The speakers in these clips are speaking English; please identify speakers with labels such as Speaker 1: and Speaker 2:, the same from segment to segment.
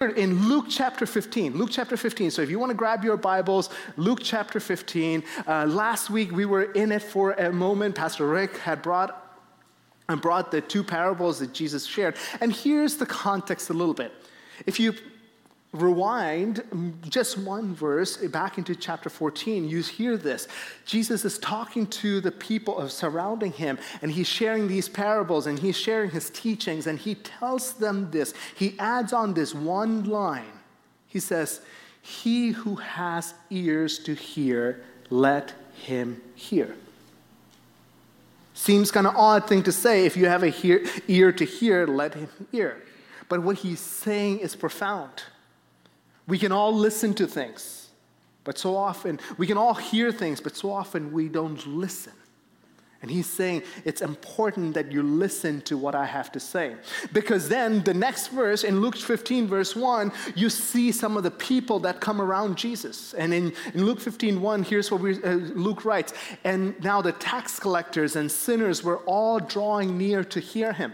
Speaker 1: in Luke chapter 15. Luke chapter 15. So if you want to grab your Bibles, Luke chapter 15. Uh, last week we were in it for a moment. Pastor Rick had brought and brought the two parables that Jesus shared. And here's the context a little bit. If you rewind mm, just one verse back into chapter 14 you hear this. Jesus is talking to the people surrounding him and he's sharing these parables and he's sharing his teachings and he tells them this. He adds on this one line. He says he who has ears to hear let him hear. Seems kind of odd thing to say. If you have a hear, ear to hear let him hear. But what he's saying is profound we can all listen to things, but so often, we can all hear things, but so often we don't listen. And he's saying it's important that you listen to what I have to say. Because then the next verse in Luke 15, verse 1, you see some of the people that come around Jesus. And in, in Luke 15, 1, here's what we, uh, Luke writes And now the tax collectors and sinners were all drawing near to hear him.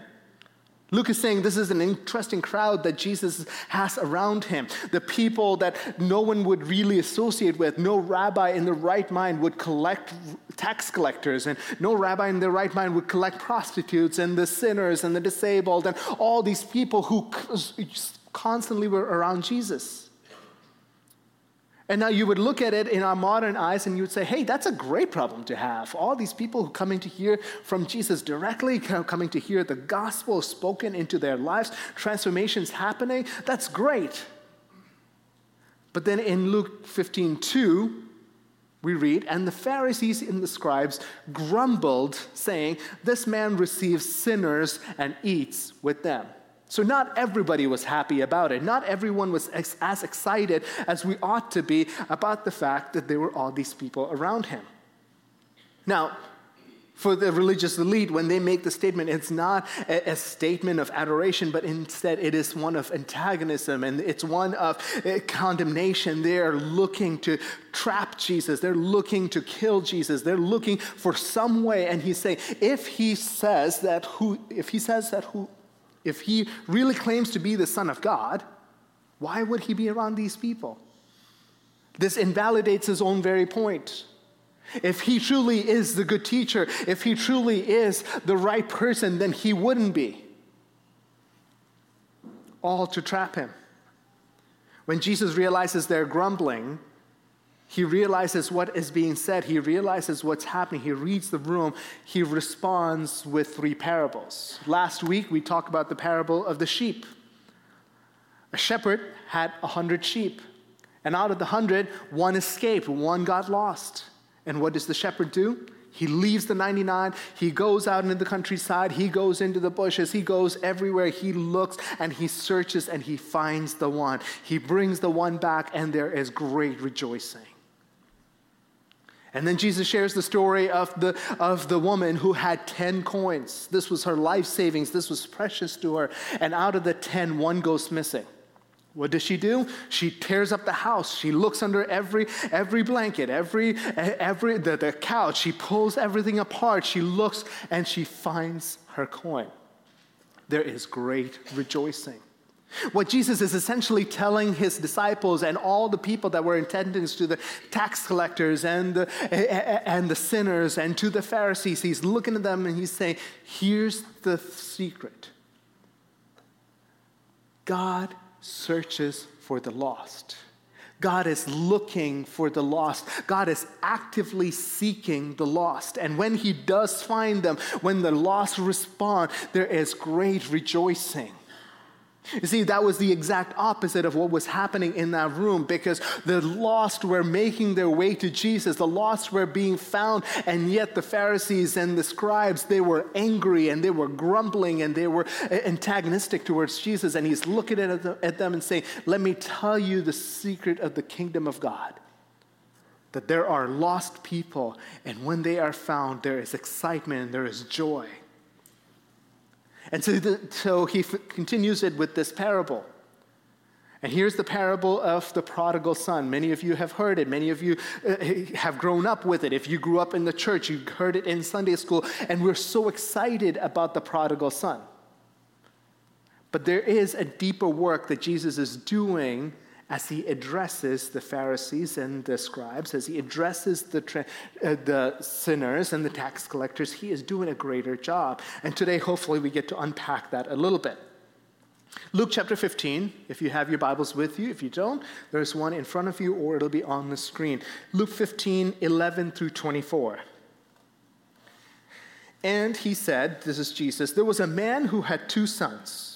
Speaker 1: Luke is saying this is an interesting crowd that Jesus has around him. The people that no one would really associate with. No rabbi in the right mind would collect tax collectors, and no rabbi in their right mind would collect prostitutes and the sinners and the disabled and all these people who constantly were around Jesus. And now you would look at it in our modern eyes and you would say, hey, that's a great problem to have. All these people who coming to hear from Jesus directly, coming to hear the gospel spoken into their lives, transformations happening, that's great. But then in Luke 15, 2, we read, and the Pharisees and the scribes grumbled, saying, This man receives sinners and eats with them. So, not everybody was happy about it. Not everyone was ex- as excited as we ought to be about the fact that there were all these people around him. Now, for the religious elite, when they make the statement, it's not a, a, statement of adoration, but instead it is one of antagonism and it's one of uh, condemnation. They're looking to trap Jesus, they're looking to kill Jesus, they're looking for some way. And he's saying, if he says that who, if he says that who, if he really claims to be the Son of God, why would he be around these people? This invalidates his own very point. If he truly is the good teacher, if he truly is the right person, then he wouldn't be. All to trap him. When Jesus realizes they're grumbling, he realizes what is being said. He realizes what's happening. He reads the room. He responds with three parables. Last week, we talked about the parable of the sheep. A shepherd had a hundred sheep, and out of the hundred, one escaped, one got lost. And what does the shepherd do? He leaves the 99. He goes out into the countryside. He goes into the bushes. He goes everywhere. He looks and he searches and he finds the one. He brings the one back, and there is great rejoicing. And then Jesus shares the story of the, of the woman who had 10 coins. This was her life savings, this was precious to her. And out of the 10, one goes missing. What does she do? She tears up the house. She looks under every, every blanket, every, every the, the couch. She pulls everything apart. She looks and she finds her coin. There is great rejoicing. What Jesus is essentially telling his disciples and all the people that were in attendance to the tax collectors and the, and the sinners and to the Pharisees, he's looking at them and he's saying, Here's the secret God searches for the lost. God is looking for the lost. God is actively seeking the lost. And when He does find them, when the lost respond, there is great rejoicing. You see, that was the exact opposite of what was happening in that room because the lost were making their way to Jesus. The lost were being found, and yet the Pharisees and the scribes, they were angry and they were grumbling and they were antagonistic towards Jesus. And he's looking at them and saying, Let me tell you the secret of the kingdom of God. That there are lost people, and when they are found, there is excitement and there is joy. And so, the, so he f- continues it with this parable. And here's the parable of the prodigal son. Many of you have heard it. Many of you uh, have grown up with it. If you grew up in the church, you heard it in Sunday school. And we're so excited about the prodigal son. But there is a deeper work that Jesus is doing as he addresses the Pharisees and the scribes, as he addresses the, tra- uh, the sinners and the tax collectors, he is doing a greater job. And today, hopefully, we get to unpack that a little bit. Luke chapter 15, if you have your Bibles with you. If you don't, there's one in front of you or it'll be on the screen. Luke 15, 11 through 24. And he said, This is Jesus, there was a man who had two sons.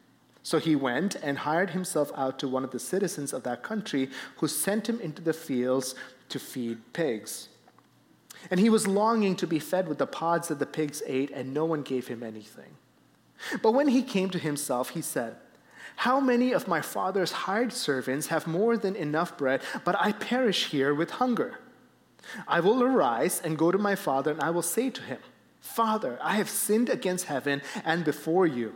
Speaker 1: So he went and hired himself out to one of the citizens of that country, who sent him into the fields to feed pigs. And he was longing to be fed with the pods that the pigs ate, and no one gave him anything. But when he came to himself, he said, How many of my father's hired servants have more than enough bread, but I perish here with hunger? I will arise and go to my father, and I will say to him, Father, I have sinned against heaven and before you.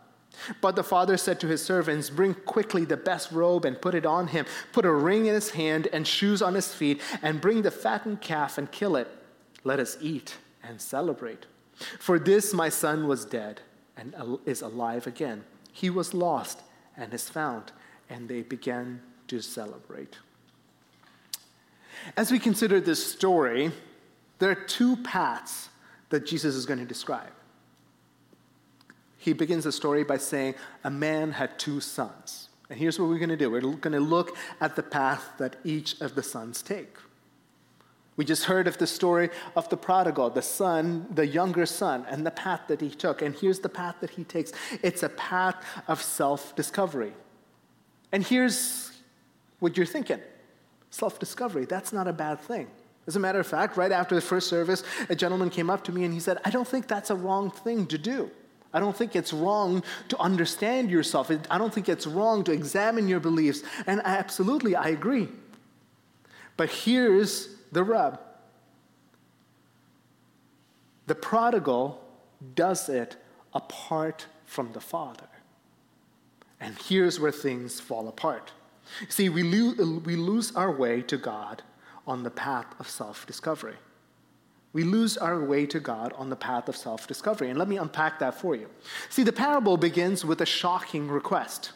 Speaker 1: But the father said to his servants, Bring quickly the best robe and put it on him. Put a ring in his hand and shoes on his feet, and bring the fattened calf and kill it. Let us eat and celebrate. For this my son was dead and is alive again. He was lost and is found. And they began to celebrate. As we consider this story, there are two paths that Jesus is going to describe he begins the story by saying, A man had two sons. And here's what we're going to do we're going to look at the path that each of the sons take. We just heard of the story of the prodigal, the son, the younger son, and the path that he took. And here's the path that he takes it's a path of self discovery. And here's what you're thinking self discovery. That's not a bad thing. As a matter of fact, right after the first service, a gentleman came up to me and he said, I don't think that's a wrong thing to do. I don't think it's wrong to understand yourself. I don't think it's wrong to examine your beliefs. And absolutely, I agree. But here's the rub the prodigal does it apart from the father. And here's where things fall apart. See, we, lo- we lose our way to God on the path of self discovery. We lose our way to God on the path of self discovery. And let me unpack that for you. See, the parable begins with a shocking request.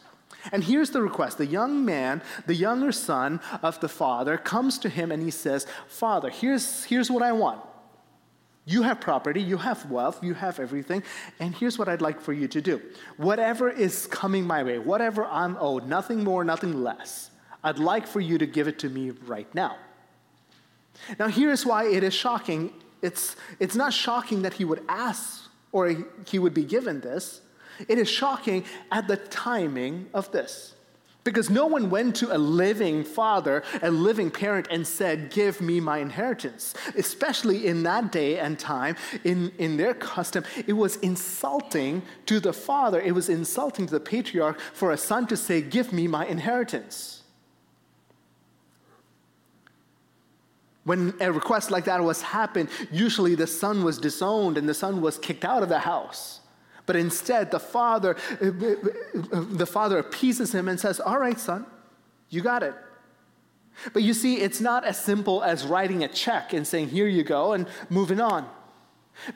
Speaker 1: And here's the request the young man, the younger son of the father, comes to him and he says, Father, here's, here's what I want. You have property, you have wealth, you have everything, and here's what I'd like for you to do. Whatever is coming my way, whatever I'm owed, nothing more, nothing less, I'd like for you to give it to me right now. Now, here's why it is shocking it's, it's not shocking that he would ask or he would be given this. It is shocking at the timing of this. Because no one went to a living father, a living parent, and said, Give me my inheritance. Especially in that day and time, in, in their custom, it was insulting to the father, it was insulting to the patriarch for a son to say, Give me my inheritance. When a request like that was happened, usually the son was disowned and the son was kicked out of the house. But instead, the father, the father appeases him and says, All right, son, you got it. But you see, it's not as simple as writing a check and saying, Here you go, and moving on.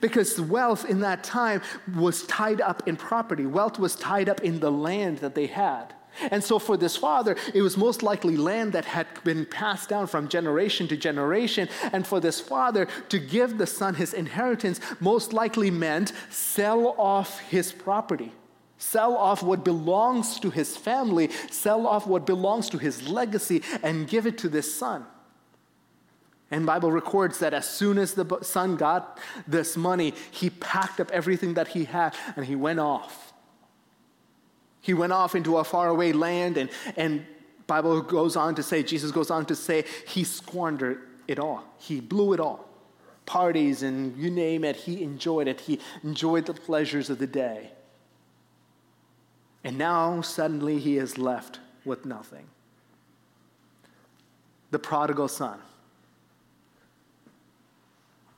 Speaker 1: Because wealth in that time was tied up in property, wealth was tied up in the land that they had. And so, for this father, it was most likely land that had been passed down from generation to generation. And for this father to give the son his inheritance most likely meant sell off his property, sell off what belongs to his family, sell off what belongs to his legacy, and give it to this son. And Bible records that as soon as the son got this money, he packed up everything that he had and he went off. He went off into a faraway land and, and Bible goes on to say, Jesus goes on to say, he squandered it all. He blew it all. Parties and you name it, he enjoyed it. He enjoyed the pleasures of the day. And now suddenly he is left with nothing. The prodigal son.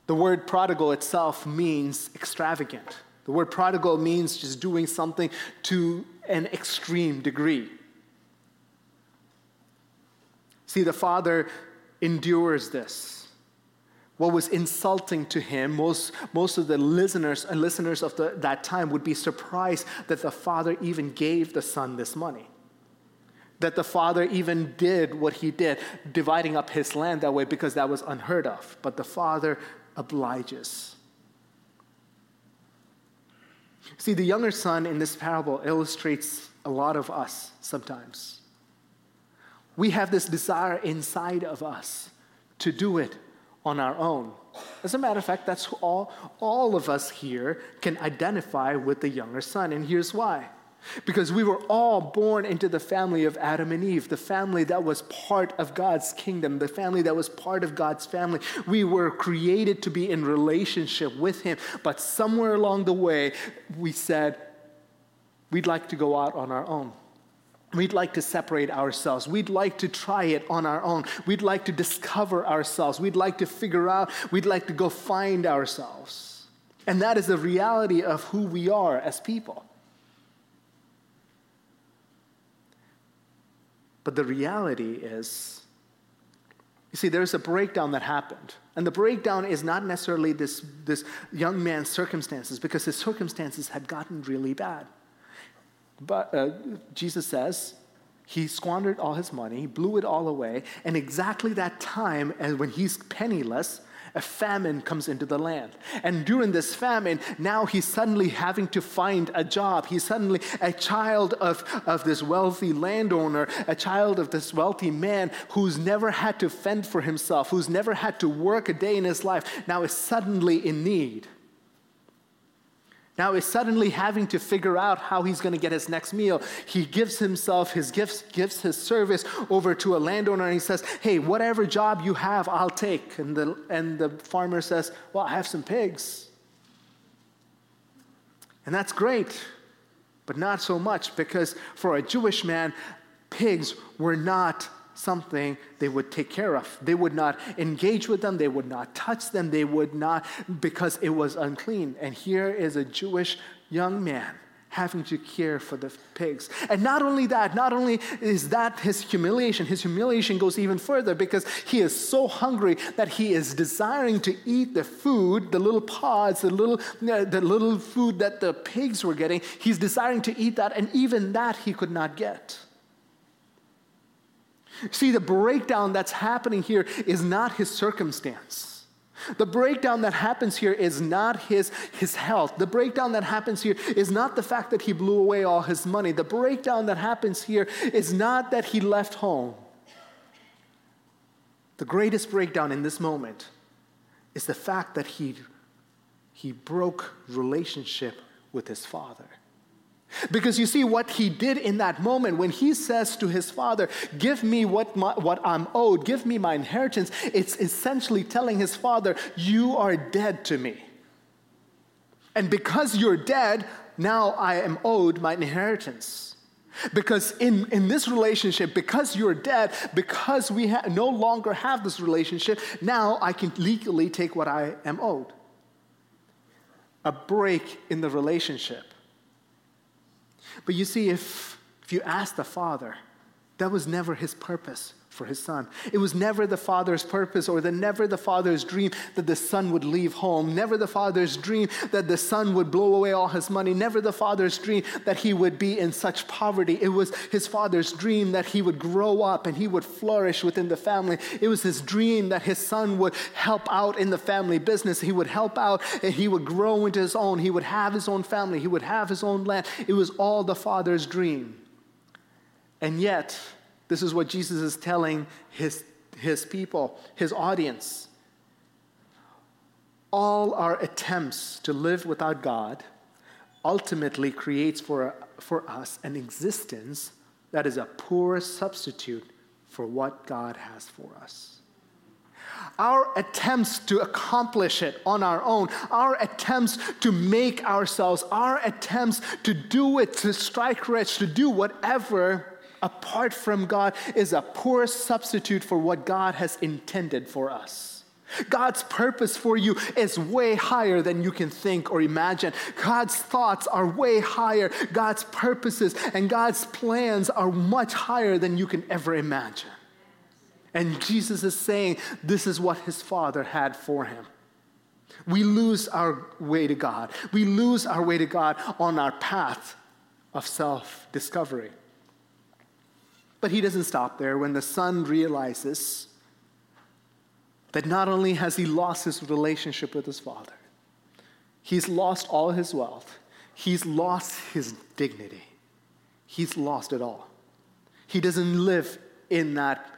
Speaker 1: The word prodigal itself means extravagant. The word prodigal means just doing something to an extreme degree. See, the father endures this. What was insulting to him, most, most of the listeners and listeners of the, that time would be surprised that the father even gave the son this money. That the father even did what he did, dividing up his land that way because that was unheard of. But the father obliges. See, the younger son in this parable illustrates a lot of us sometimes. We have this desire inside of us to do it on our own. As a matter of fact, that's all, all of us here can identify with the younger son, and here's why. Because we were all born into the family of Adam and Eve, the family that was part of God's kingdom, the family that was part of God's family. We were created to be in relationship with Him, but somewhere along the way, we said, we'd like to go out on our own. We'd like to separate ourselves. We'd like to try it on our own. We'd like to discover ourselves. We'd like to figure out. We'd like to go find ourselves. And that is the reality of who we are as people. But the reality is, you see, there's a breakdown that happened. And the breakdown is not necessarily this, this young man's circumstances, because his circumstances had gotten really bad. But uh, Jesus says, he squandered all his money, he blew it all away, and exactly that time, and when he's penniless, a famine comes into the land. And during this famine, now he's suddenly having to find a job. He's suddenly a child of, of this wealthy landowner, a child of this wealthy man who's never had to fend for himself, who's never had to work a day in his life, now is suddenly in need. Now is suddenly having to figure out how he's going to get his next meal. He gives himself, his gifts, gives his service over to a landowner and he says, Hey, whatever job you have, I'll take. And the, and the farmer says, Well, I have some pigs. And that's great, but not so much because for a Jewish man, pigs were not something they would take care of. They would not engage with them, they would not touch them, they would not, because it was unclean. And here is a Jewish young man having to care for the pigs. And not only that, not only is that his humiliation, his humiliation goes even further because he is so hungry that he is desiring to eat the food, the little pods, the little, uh, the little food that the pigs were getting. He's desiring to eat that, and even that he could not get. See, the breakdown that's happening here is not his circumstance. The breakdown that happens here is not his, his health. The breakdown that happens here is not the fact that he blew away all his money. The breakdown that happens here is not that he left home. The greatest breakdown in this moment is the fact that he, he broke relationship with his father. Because you see, what he did in that moment when he says to his father, Give me what, my, what I'm owed, give me my inheritance, it's essentially telling his father, You are dead to me. And because you're dead, now I am owed my inheritance. Because in, in this relationship, because you're dead, because we ha- no longer have this relationship, now I can legally take what I am owed. A break in the relationship but you see, if, if you ask the Father, that was never his purpose for his son. It was never the father's purpose or the never the father's dream that the son would leave home, never the father's dream that the son would blow away all his money, never the father's dream that he would be in such poverty. It was his father's dream that he would grow up and he would flourish within the family. It was his dream that his son would help out in the family business. He would help out and he would grow into his own. He would have his own family. He would have his own land. It was all the father's dream. And yet, this is what Jesus is telling his his people, his audience, all our attempts to live without God ultimately creates for, for us an existence that is a poor substitute for what God has for us. Our attempts to accomplish it on our own, our attempts to make ourselves, our attempts to do it, to strike rich, to do whatever apart from God is a poor substitute for what God has intended for us. God's purpose for you is way higher than you can think or imagine. God's thoughts are way higher. God's purposes and God's plans are much higher than you can ever imagine. And Jesus is saying this is what his Father had for him. We lose our way to God. We lose our way to God on our path of self discovery. But he doesn't stop there. When the son realizes that not only has he lost his relationship with his father, he's lost all his wealth, he's lost his dignity, he's lost it all. He doesn't live in that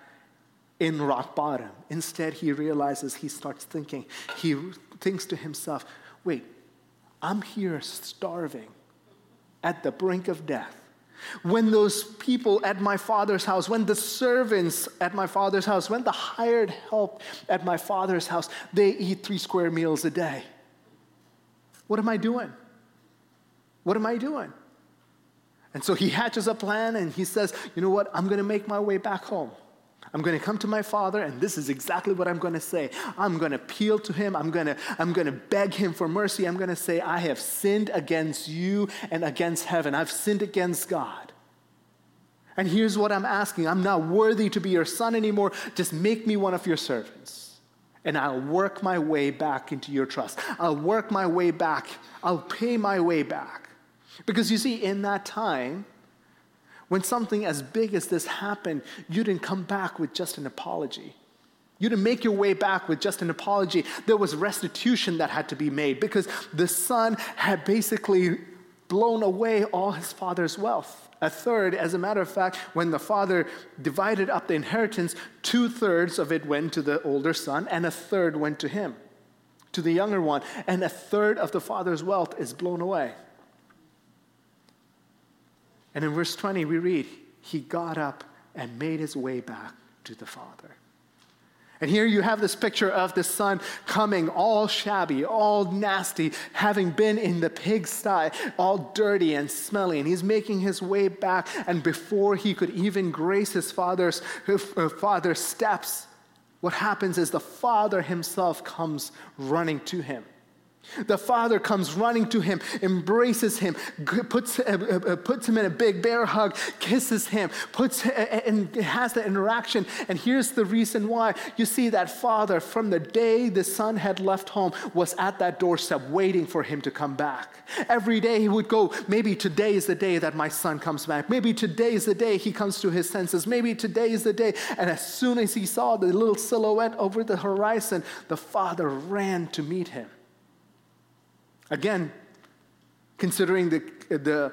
Speaker 1: in rock bottom. Instead, he realizes he starts thinking, he thinks to himself, wait, I'm here starving at the brink of death. When those people at my father's house, when the servants at my father's house, when the hired help at my father's house, they eat three square meals a day. What am I doing? What am I doing? And so he hatches a plan and he says, You know what? I'm going to make my way back home. I'm going to come to my father, and this is exactly what I'm going to say. I'm going to appeal to him. I'm going to, I'm going to beg him for mercy. I'm going to say, I have sinned against you and against heaven. I've sinned against God. And here's what I'm asking I'm not worthy to be your son anymore. Just make me one of your servants. And I'll work my way back into your trust. I'll work my way back. I'll pay my way back. Because you see, in that time, when something as big as this happened, you didn't come back with just an apology. You didn't make your way back with just an apology. There was restitution that had to be made because the son had basically blown away all his father's wealth. A third, as a matter of fact, when the father divided up the inheritance, two thirds of it went to the older son, and a third went to him, to the younger one. And a third of the father's wealth is blown away. And in verse 20, we read, He got up and made his way back to the Father. And here you have this picture of the son coming all shabby, all nasty, having been in the pigsty, all dirty and smelly. And he's making his way back. And before he could even grace his father's, his uh, father's steps, what happens is the father himself comes running to him. The father comes running to him, embraces him, puts, uh, uh, uh, puts him in a big bear hug, kisses him, puts, uh, and has the interaction. And here's the reason why. You see, that father, from the day the son had left home, was at that doorstep waiting for him to come back. Every day he would go, maybe today is the day that my son comes back. Maybe today is the day he comes to his senses. Maybe today is the day. And as soon as he saw the little silhouette over the horizon, the father ran to meet him. Again, considering the, the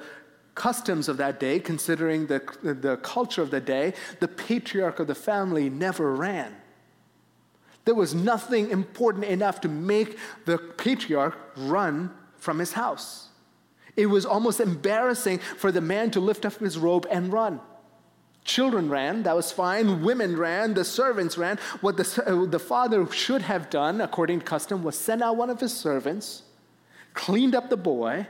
Speaker 1: customs of that day, considering the, the culture of the day, the patriarch of the family never ran. There was nothing important enough to make the patriarch run from his house. It was almost embarrassing for the man to lift up his robe and run. Children ran, that was fine. Women ran, the servants ran. What the, uh, the father should have done, according to custom, was send out one of his servants cleaned up the boy,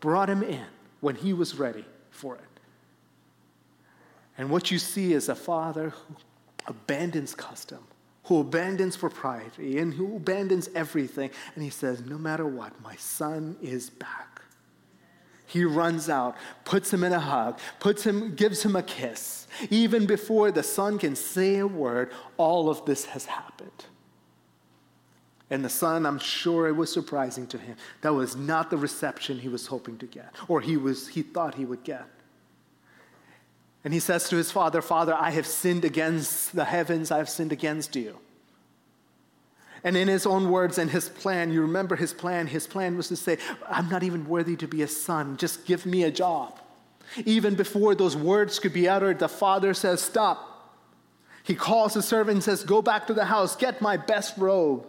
Speaker 1: brought him in when he was ready for it. And what you see is a father who abandons custom, who abandons propriety, and who abandons everything. And he says, No matter what, my son is back. He runs out, puts him in a hug, puts him, gives him a kiss. Even before the son can say a word, all of this has happened. And the son, I'm sure it was surprising to him. That was not the reception he was hoping to get, or he, was, he thought he would get. And he says to his father, Father, I have sinned against the heavens, I have sinned against you. And in his own words and his plan, you remember his plan. His plan was to say, I'm not even worthy to be a son, just give me a job. Even before those words could be uttered, the father says, Stop. He calls his servant and says, Go back to the house, get my best robe.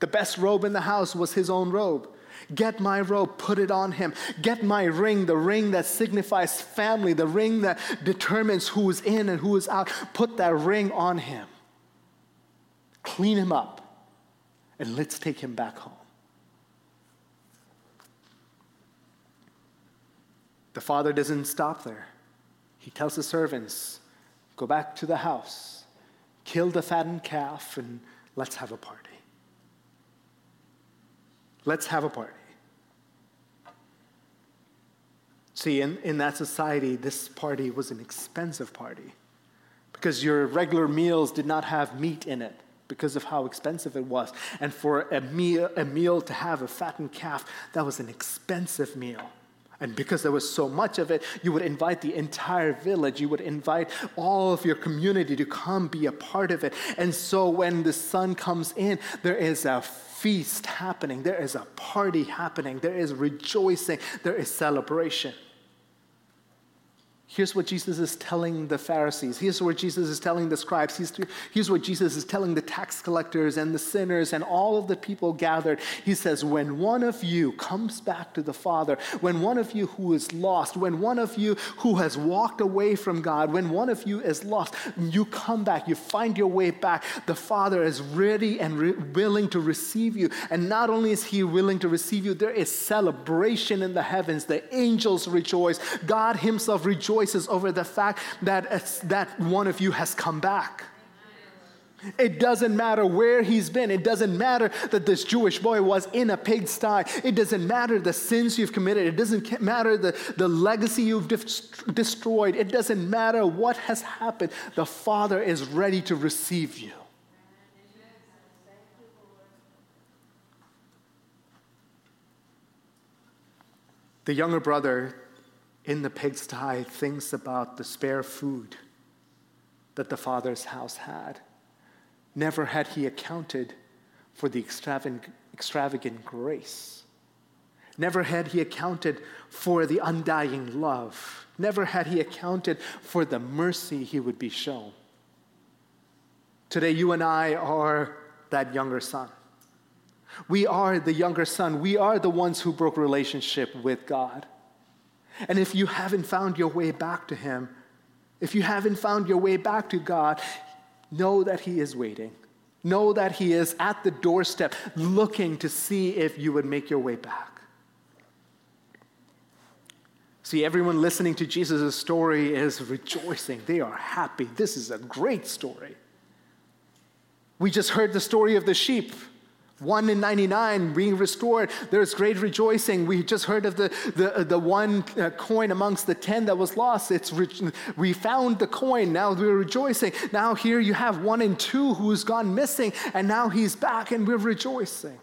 Speaker 1: The best robe in the house was his own robe. Get my robe, put it on him. Get my ring, the ring that signifies family, the ring that determines who is in and who is out. Put that ring on him. Clean him up, and let's take him back home. The father doesn't stop there. He tells the servants, Go back to the house, kill the fattened calf, and let's have a party. Let's have a party. See, in, in that society, this party was an expensive party because your regular meals did not have meat in it because of how expensive it was. And for a meal, a meal to have a fattened calf, that was an expensive meal. And because there was so much of it, you would invite the entire village. You would invite all of your community to come be a part of it. And so when the son comes in, there is a feast happening, there is a party happening, there is rejoicing, there is celebration. Here's what Jesus is telling the Pharisees. Here's what Jesus is telling the scribes. Here's, here's what Jesus is telling the tax collectors and the sinners and all of the people gathered. He says, When one of you comes back to the Father, when one of you who is lost, when one of you who has walked away from God, when one of you is lost, you come back, you find your way back, the Father is ready and re- willing to receive you. And not only is He willing to receive you, there is celebration in the heavens. The angels rejoice, God Himself rejoices rejoices over the fact that, that one of you has come back. It doesn't matter where he's been. It doesn't matter that this Jewish boy was in a pigsty. It doesn't matter the sins you've committed. It doesn't matter the, the legacy you've destroyed. It doesn't matter what has happened. The Father is ready to receive you. The younger brother in the pigsty thinks about the spare food that the father's house had. Never had he accounted for the extravagant, extravagant grace. Never had he accounted for the undying love. Never had he accounted for the mercy he would be shown. Today, you and I are that younger son. We are the younger son. We are the ones who broke relationship with God. And if you haven't found your way back to Him, if you haven't found your way back to God, know that He is waiting. Know that He is at the doorstep looking to see if you would make your way back. See, everyone listening to Jesus' story is rejoicing. They are happy. This is a great story. We just heard the story of the sheep one in 99 being restored. There's great rejoicing. We just heard of the, the, the one uh, coin amongst the 10 that was lost. It's re- we found the coin. Now we're rejoicing. Now here you have one in two who's gone missing, and now he's back, and we're rejoicing.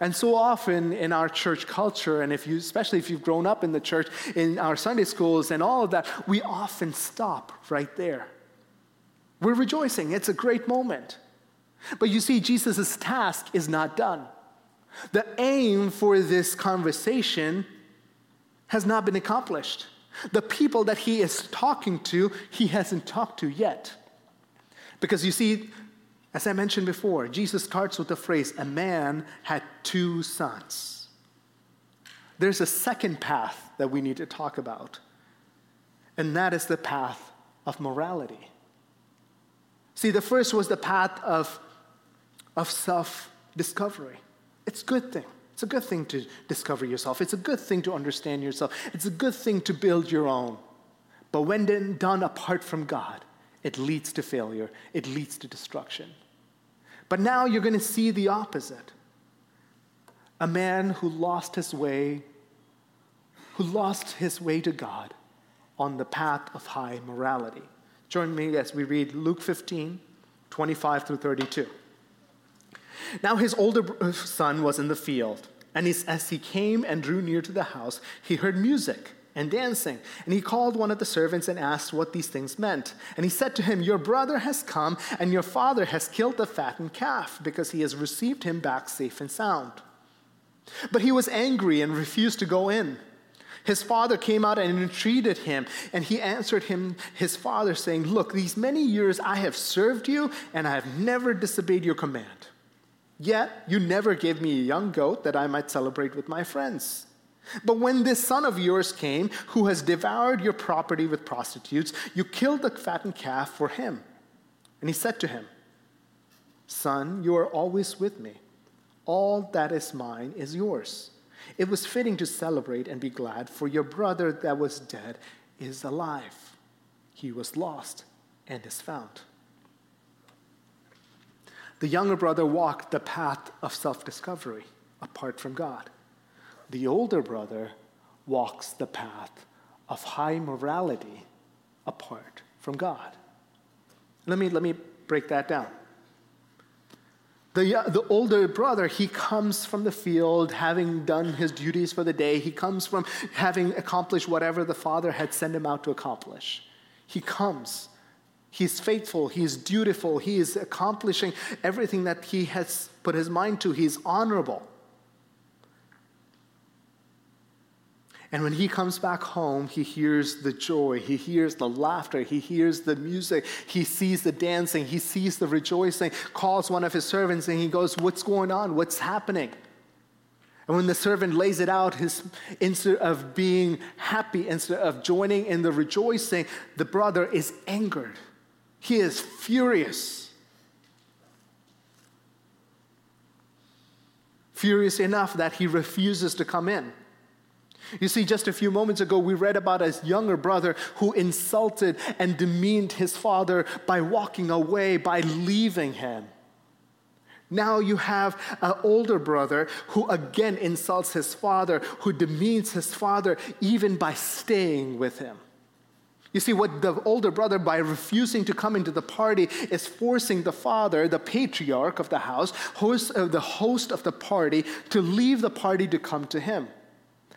Speaker 1: And so often in our church culture, and if you, especially if you've grown up in the church, in our Sunday schools and all of that, we often stop right there. We're rejoicing. It's a great moment. But you see, Jesus' task is not done. The aim for this conversation has not been accomplished. The people that he is talking to, he hasn't talked to yet. Because you see, as I mentioned before, Jesus starts with the phrase, a man had two sons. There's a second path that we need to talk about, and that is the path of morality. See, the first was the path of of self discovery. It's a good thing. It's a good thing to discover yourself. It's a good thing to understand yourself. It's a good thing to build your own. But when done apart from God, it leads to failure, it leads to destruction. But now you're going to see the opposite a man who lost his way, who lost his way to God on the path of high morality. Join me as we read Luke 15, 25 through 32. Now his older uh, son was in the field, and as he came and drew near to the house, he heard music and dancing. And he called one of the servants and asked what these things meant. And he said to him, Your brother has come, and your father has killed the fattened calf, because he has received him back safe and sound. But he was angry and refused to go in. His father came out and entreated him, and he answered him, his father, saying, Look, these many years I have served you, and I have never disobeyed your command. Yet you never gave me a young goat that I might celebrate with my friends. But when this son of yours came, who has devoured your property with prostitutes, you killed the fattened calf for him. And he said to him, Son, you are always with me. All that is mine is yours. It was fitting to celebrate and be glad, for your brother that was dead is alive. He was lost and is found. The younger brother walked the path of self discovery apart from God. The older brother walks the path of high morality apart from God. Let me, let me break that down. The, the older brother, he comes from the field having done his duties for the day. He comes from having accomplished whatever the father had sent him out to accomplish. He comes. He's faithful. He's dutiful. He is accomplishing everything that he has put his mind to. He's honorable. And when he comes back home, he hears the joy, he hears the laughter, he hears the music, he sees the dancing, he sees the rejoicing, calls one of his servants and he goes, What's going on? What's happening? And when the servant lays it out, his, instead of being happy, instead of joining in the rejoicing, the brother is angered. He is furious. Furious enough that he refuses to come in. You see, just a few moments ago, we read about a younger brother who insulted and demeaned his father by walking away, by leaving him. Now you have an older brother who again insults his father, who demeans his father even by staying with him. You see, what the older brother, by refusing to come into the party, is forcing the father, the patriarch of the house, host, uh, the host of the party, to leave the party to come to him.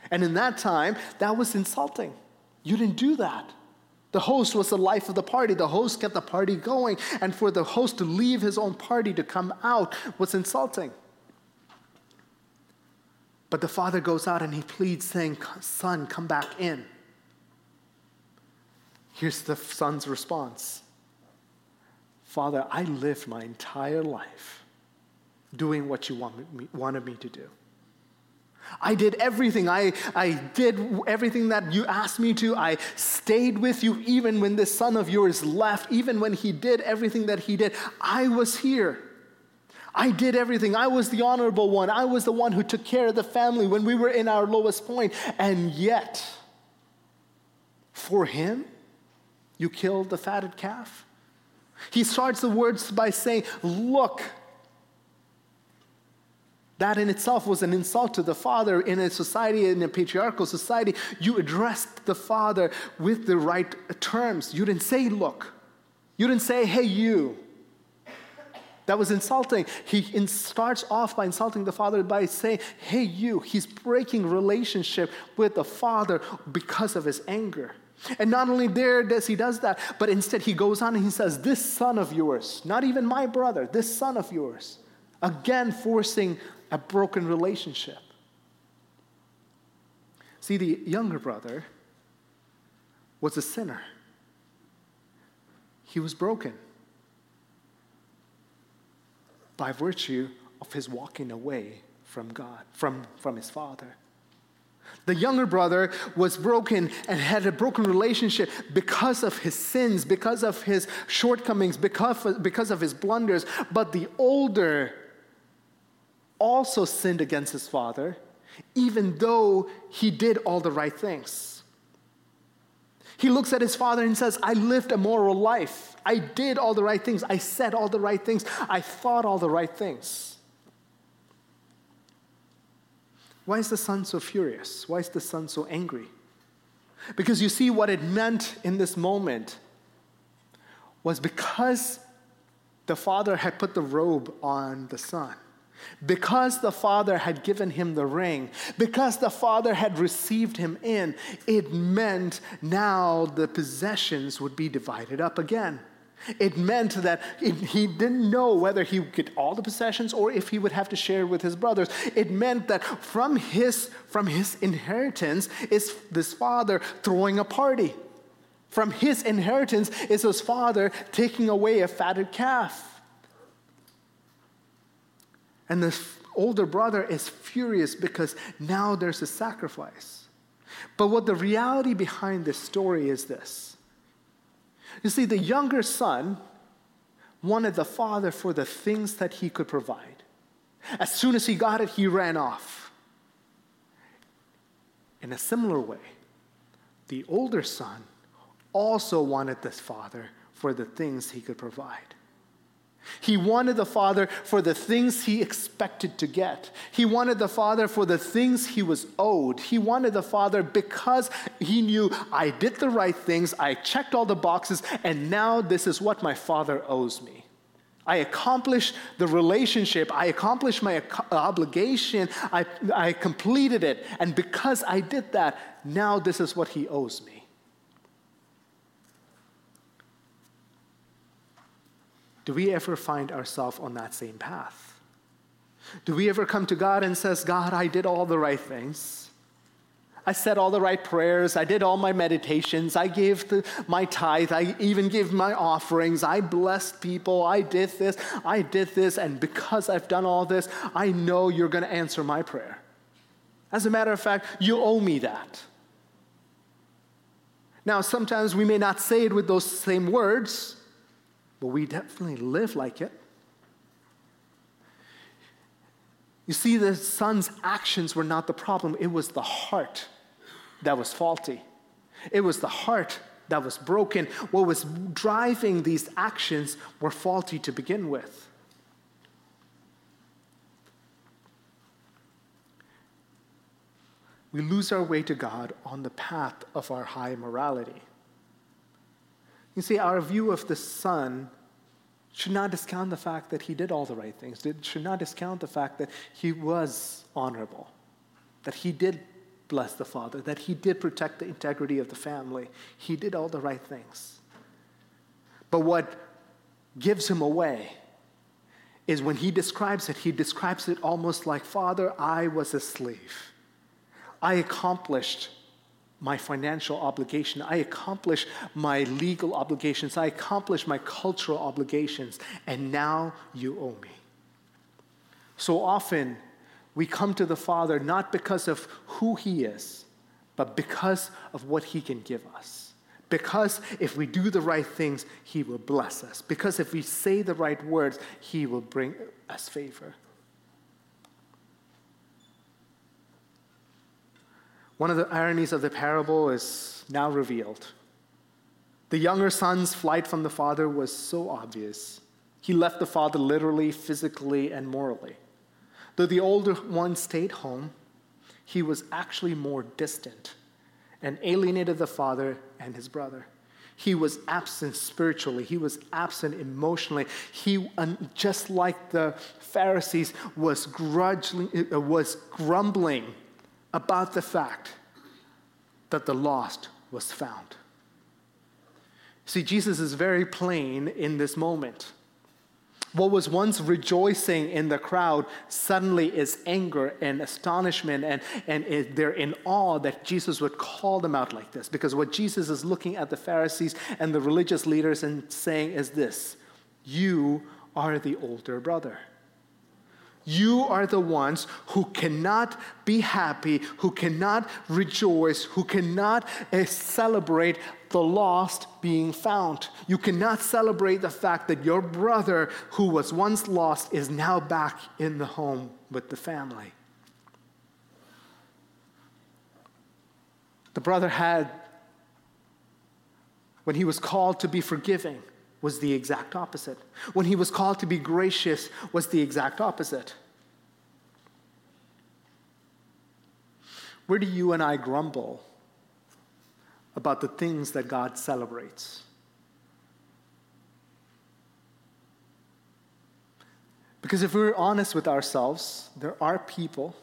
Speaker 1: And in that time, that was insulting. You didn't do that. The host was the life of the party. The host kept the party going. And for the host to leave his own party to come out was insulting. But the father goes out and he pleads, saying, Son, come back in. Here's the son's response Father, I lived my entire life doing what you wanted me to do. I did everything. I, I did everything that you asked me to. I stayed with you even when this son of yours left, even when he did everything that he did. I was here. I did everything. I was the honorable one. I was the one who took care of the family when we were in our lowest point. And yet, for him, you killed the fatted calf. He starts the words by saying, Look, that in itself was an insult to the father. In a society, in a patriarchal society, you addressed the father with the right terms. You didn't say, look. You didn't say, hey, you. That was insulting. He in, starts off by insulting the father by saying, hey, you. He's breaking relationship with the father because of his anger. And not only there does he does that, but instead he goes on and he says, This son of yours, not even my brother, this son of yours, again forcing a broken relationship. See, the younger brother was a sinner, he was broken by virtue of his walking away from God, from, from his father. The younger brother was broken and had a broken relationship because of his sins, because of his shortcomings, because of, because of his blunders. But the older also sinned against his father, even though he did all the right things. He looks at his father and says, I lived a moral life. I did all the right things. I said all the right things. I thought all the right things. Why is the son so furious? Why is the son so angry? Because you see, what it meant in this moment was because the father had put the robe on the son. Because the father had given him the ring, because the father had received him in, it meant now the possessions would be divided up again. It meant that he didn't know whether he would get all the possessions or if he would have to share with his brothers. It meant that from his, from his inheritance is this father throwing a party. From his inheritance is his father taking away a fatted calf. And the older brother is furious because now there's a sacrifice. But what the reality behind this story is this you see, the younger son wanted the father for the things that he could provide. As soon as he got it, he ran off. In a similar way, the older son also wanted this father for the things he could provide. He wanted the Father for the things he expected to get. He wanted the Father for the things he was owed. He wanted the Father because he knew I did the right things, I checked all the boxes, and now this is what my Father owes me. I accomplished the relationship, I accomplished my obligation, I, I completed it, and because I did that, now this is what he owes me. Do we ever find ourselves on that same path? Do we ever come to God and says, God, I did all the right things. I said all the right prayers. I did all my meditations. I gave the, my tithe. I even gave my offerings. I blessed people. I did this. I did this. And because I've done all this, I know you're going to answer my prayer. As a matter of fact, you owe me that. Now, sometimes we may not say it with those same words, but we definitely live like it. You see, the son's actions were not the problem, it was the heart that was faulty. It was the heart that was broken. What was driving these actions were faulty to begin with. We lose our way to God on the path of our high morality. You see, our view of the Son should not discount the fact that he did all the right things, it should not discount the fact that he was honorable, that he did bless the Father, that he did protect the integrity of the family. He did all the right things. But what gives him away is when he describes it, he describes it almost like, Father, I was a slave. I accomplished my financial obligation. I accomplish my legal obligations. I accomplish my cultural obligations. And now you owe me. So often, we come to the Father not because of who He is, but because of what He can give us. Because if we do the right things, He will bless us. Because if we say the right words, He will bring us favor. One of the ironies of the parable is now revealed. The younger son's flight from the father was so obvious. He left the father literally, physically, and morally. Though the older one stayed home, he was actually more distant and alienated the father and his brother. He was absent spiritually. He was absent emotionally. He, just like the Pharisees, was, grudging, uh, was grumbling about the fact that the lost was found. See, Jesus is very plain in this moment. What was once rejoicing in the crowd suddenly is anger and astonishment, and, and they're in awe that Jesus would call them out like this. Because what Jesus is looking at the Pharisees and the religious leaders and saying is this You are the older brother. You are the ones who cannot be happy, who cannot rejoice, who cannot uh, celebrate the lost being found. You cannot celebrate the fact that your brother, who was once lost, is now back in the home with the family. The brother had, when he was called to be forgiving, was the exact opposite. When he was called to be gracious, was the exact opposite. Where do you and I grumble about the things that God celebrates? Because if we're honest with ourselves, there are people,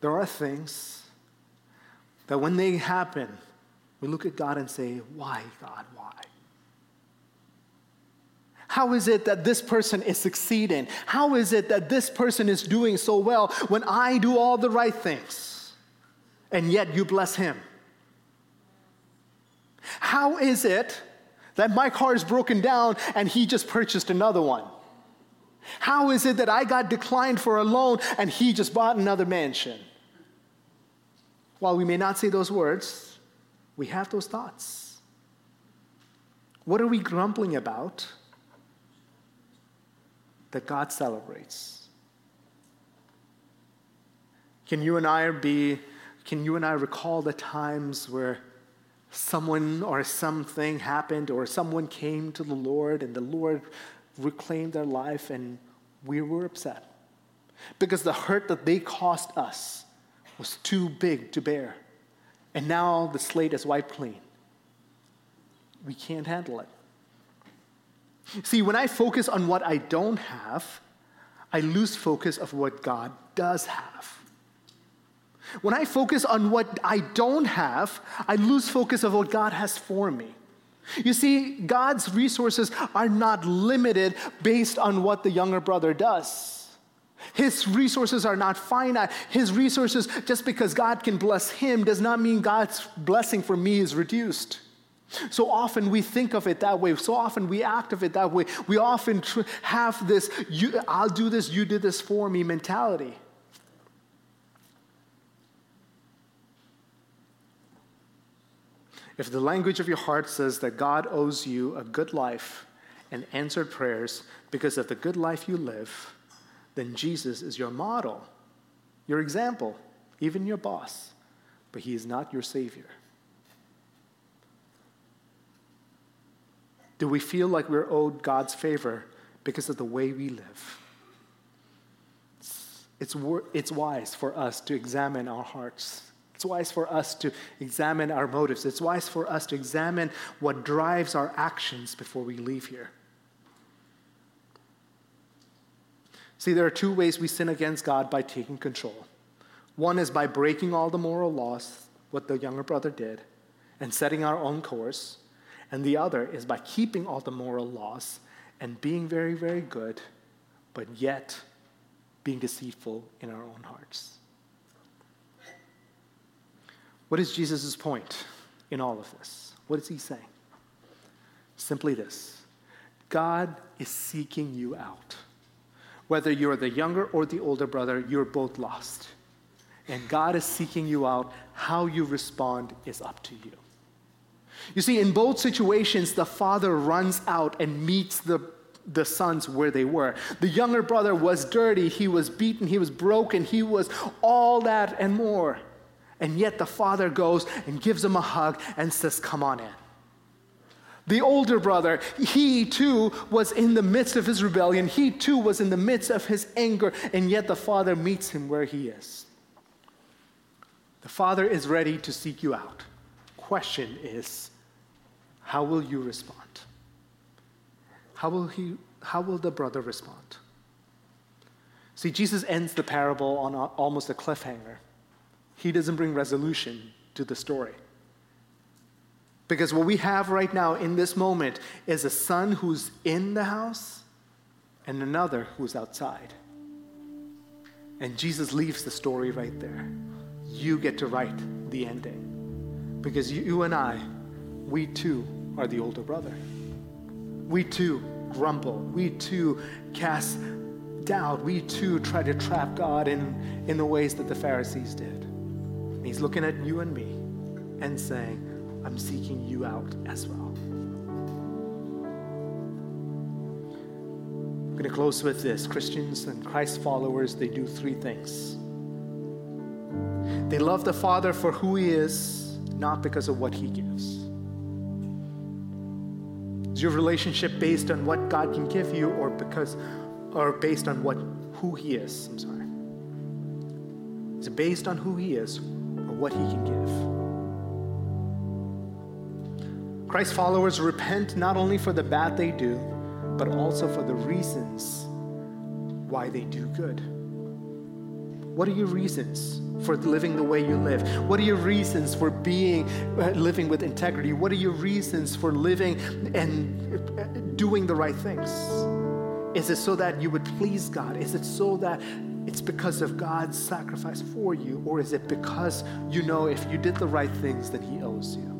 Speaker 1: there are things that when they happen, we look at God and say, Why, God, why? How is it that this person is succeeding? How is it that this person is doing so well when I do all the right things and yet you bless him? How is it that my car is broken down and he just purchased another one? How is it that I got declined for a loan and he just bought another mansion? While we may not say those words, we have those thoughts. What are we grumbling about? that God celebrates. Can you and I be, can you and I recall the times where someone or something happened or someone came to the Lord and the Lord reclaimed their life and we were upset? Because the hurt that they caused us was too big to bear. And now the slate is wiped clean. We can't handle it. See, when I focus on what I don't have, I lose focus of what God does have. When I focus on what I don't have, I lose focus of what God has for me. You see, God's resources are not limited based on what the younger brother does. His resources are not finite. His resources, just because God can bless him, does not mean God's blessing for me is reduced. So often we think of it that way. So often we act of it that way. We often tr- have this, you, I'll do this, you did this for me mentality. If the language of your heart says that God owes you a good life and answered prayers because of the good life you live, then Jesus is your model, your example, even your boss, but he is not your Savior. Do we feel like we're owed God's favor because of the way we live? It's, it's wise for us to examine our hearts. It's wise for us to examine our motives. It's wise for us to examine what drives our actions before we leave here. See, there are two ways we sin against God by taking control. One is by breaking all the moral laws, what the younger brother did, and setting our own course and the other is by keeping all the moral laws and being very, very good, but yet being deceitful in our own hearts. What is Jesus' point in all of this? What is he saying? Simply this God is seeking you out. Whether you're the younger or the older brother, you're both lost. And God is seeking you out. How you respond is up to you. You see, in both situations, the father runs out and meets the, the sons where they were. The younger brother was dirty, he was beaten, he was broken, he was all that and more. And yet the father goes and gives him a hug and says, Come on in. The older brother, he too was in the midst of his rebellion. He too was in the midst of his anger, and yet the father meets him where he is. The father is ready to seek you out. Question is, how will you respond? How will, he, how will the brother respond? See, Jesus ends the parable on a, almost a cliffhanger. He doesn't bring resolution to the story. Because what we have right now in this moment is a son who's in the house and another who's outside. And Jesus leaves the story right there. You get to write the ending. Because you, and I, we too are the older brother. We too grumble. We too cast doubt. We too try to trap God in, in the ways that the Pharisees did. And he's looking at you and me and saying, I'm seeking you out as well. I'm going to close with this Christians and Christ followers, they do three things. They love the Father for who he is, not because of what he gives. Is your relationship based on what God can give you or because or based on what who he is? I'm sorry. Is it based on who he is what he can give? Christ followers repent not only for the bad they do, but also for the reasons why they do good. What are your reasons for living the way you live? What are your reasons for being uh, living with integrity? What are your reasons for living and uh, doing the right things? Is it so that you would please God? Is it so that it's because of God's sacrifice for you? Or is it because you know if you did the right things, then He owes you?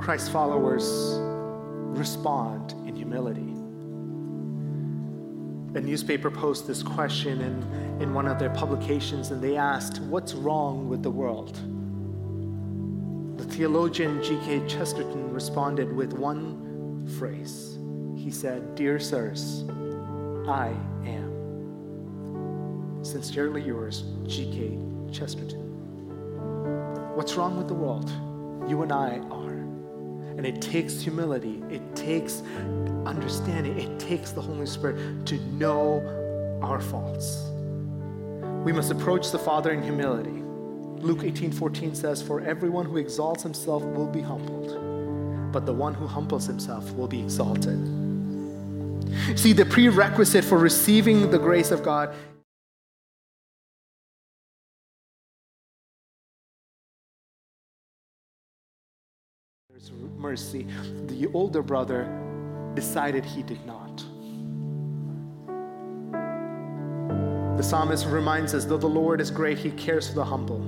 Speaker 1: Christ followers respond in humility. A newspaper posed this question in, in one of their publications, and they asked, What's wrong with the world? The theologian G.K. Chesterton responded with one phrase. He said, Dear sirs, I am. Sincerely yours, G.K. Chesterton. What's wrong with the world? You and I are. And it takes humility, it takes understanding, it takes the Holy Spirit to know our faults. We must approach the Father in humility. Luke 18 14 says, For everyone who exalts himself will be humbled, but the one who humbles himself will be exalted. See, the prerequisite for receiving the grace of God mercy. The older brother decided he did not. The psalmist reminds us though the Lord is great, he cares for the humble,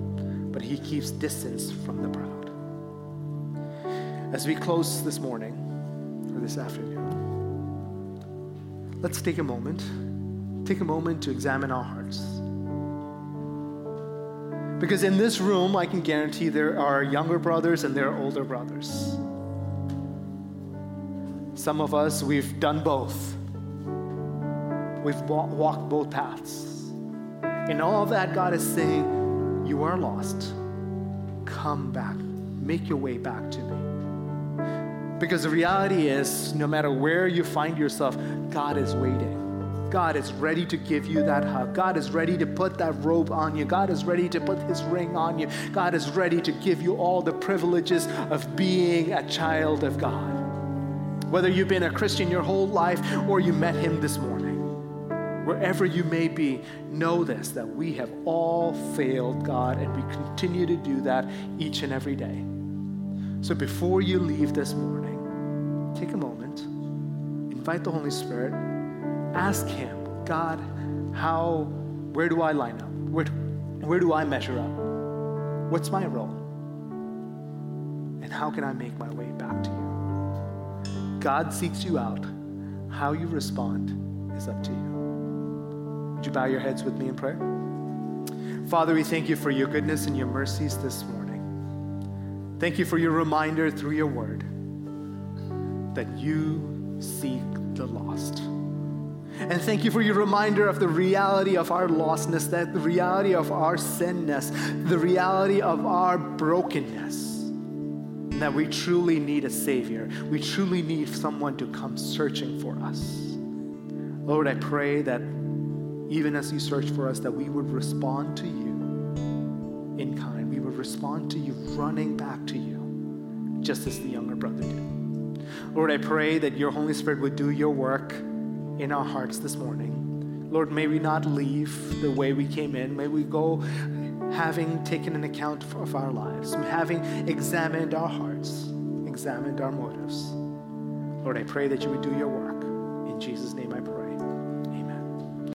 Speaker 1: but he keeps distance from the proud. As we close this morning or this afternoon, let's take a moment, take a moment to examine our hearts. Because in this room, I can guarantee there are younger brothers and there are older brothers. Some of us, we've done both. We've walked both paths. In all that, God is saying, You are lost. Come back. Make your way back to me. Because the reality is, no matter where you find yourself, God is waiting. God is ready to give you that hug. God is ready to put that robe on you. God is ready to put his ring on you. God is ready to give you all the privileges of being a child of God. Whether you've been a Christian your whole life or you met him this morning, wherever you may be, know this that we have all failed God and we continue to do that each and every day. So before you leave this morning, take a moment, invite the Holy Spirit Ask Him, God, how, where do I line up? Where, where do I measure up? What's my role? And how can I make my way back to you? God seeks you out. How you respond is up to you. Would you bow your heads with me in prayer? Father, we thank you for your goodness and your mercies this morning. Thank you for your reminder through your word that you seek the lost. And thank you for your reminder of the reality of our lostness, that the reality of our sinness, the reality of our brokenness. that we truly need a Savior. We truly need someone to come searching for us. Lord, I pray that even as you search for us, that we would respond to you in kind. Respond to you, running back to you, just as the younger brother did. Lord, I pray that your Holy Spirit would do your work in our hearts this morning. Lord, may we not leave the way we came in. May we go having taken an account of our lives, having examined our hearts, examined our motives. Lord, I pray that you would do your work. In Jesus' name I pray.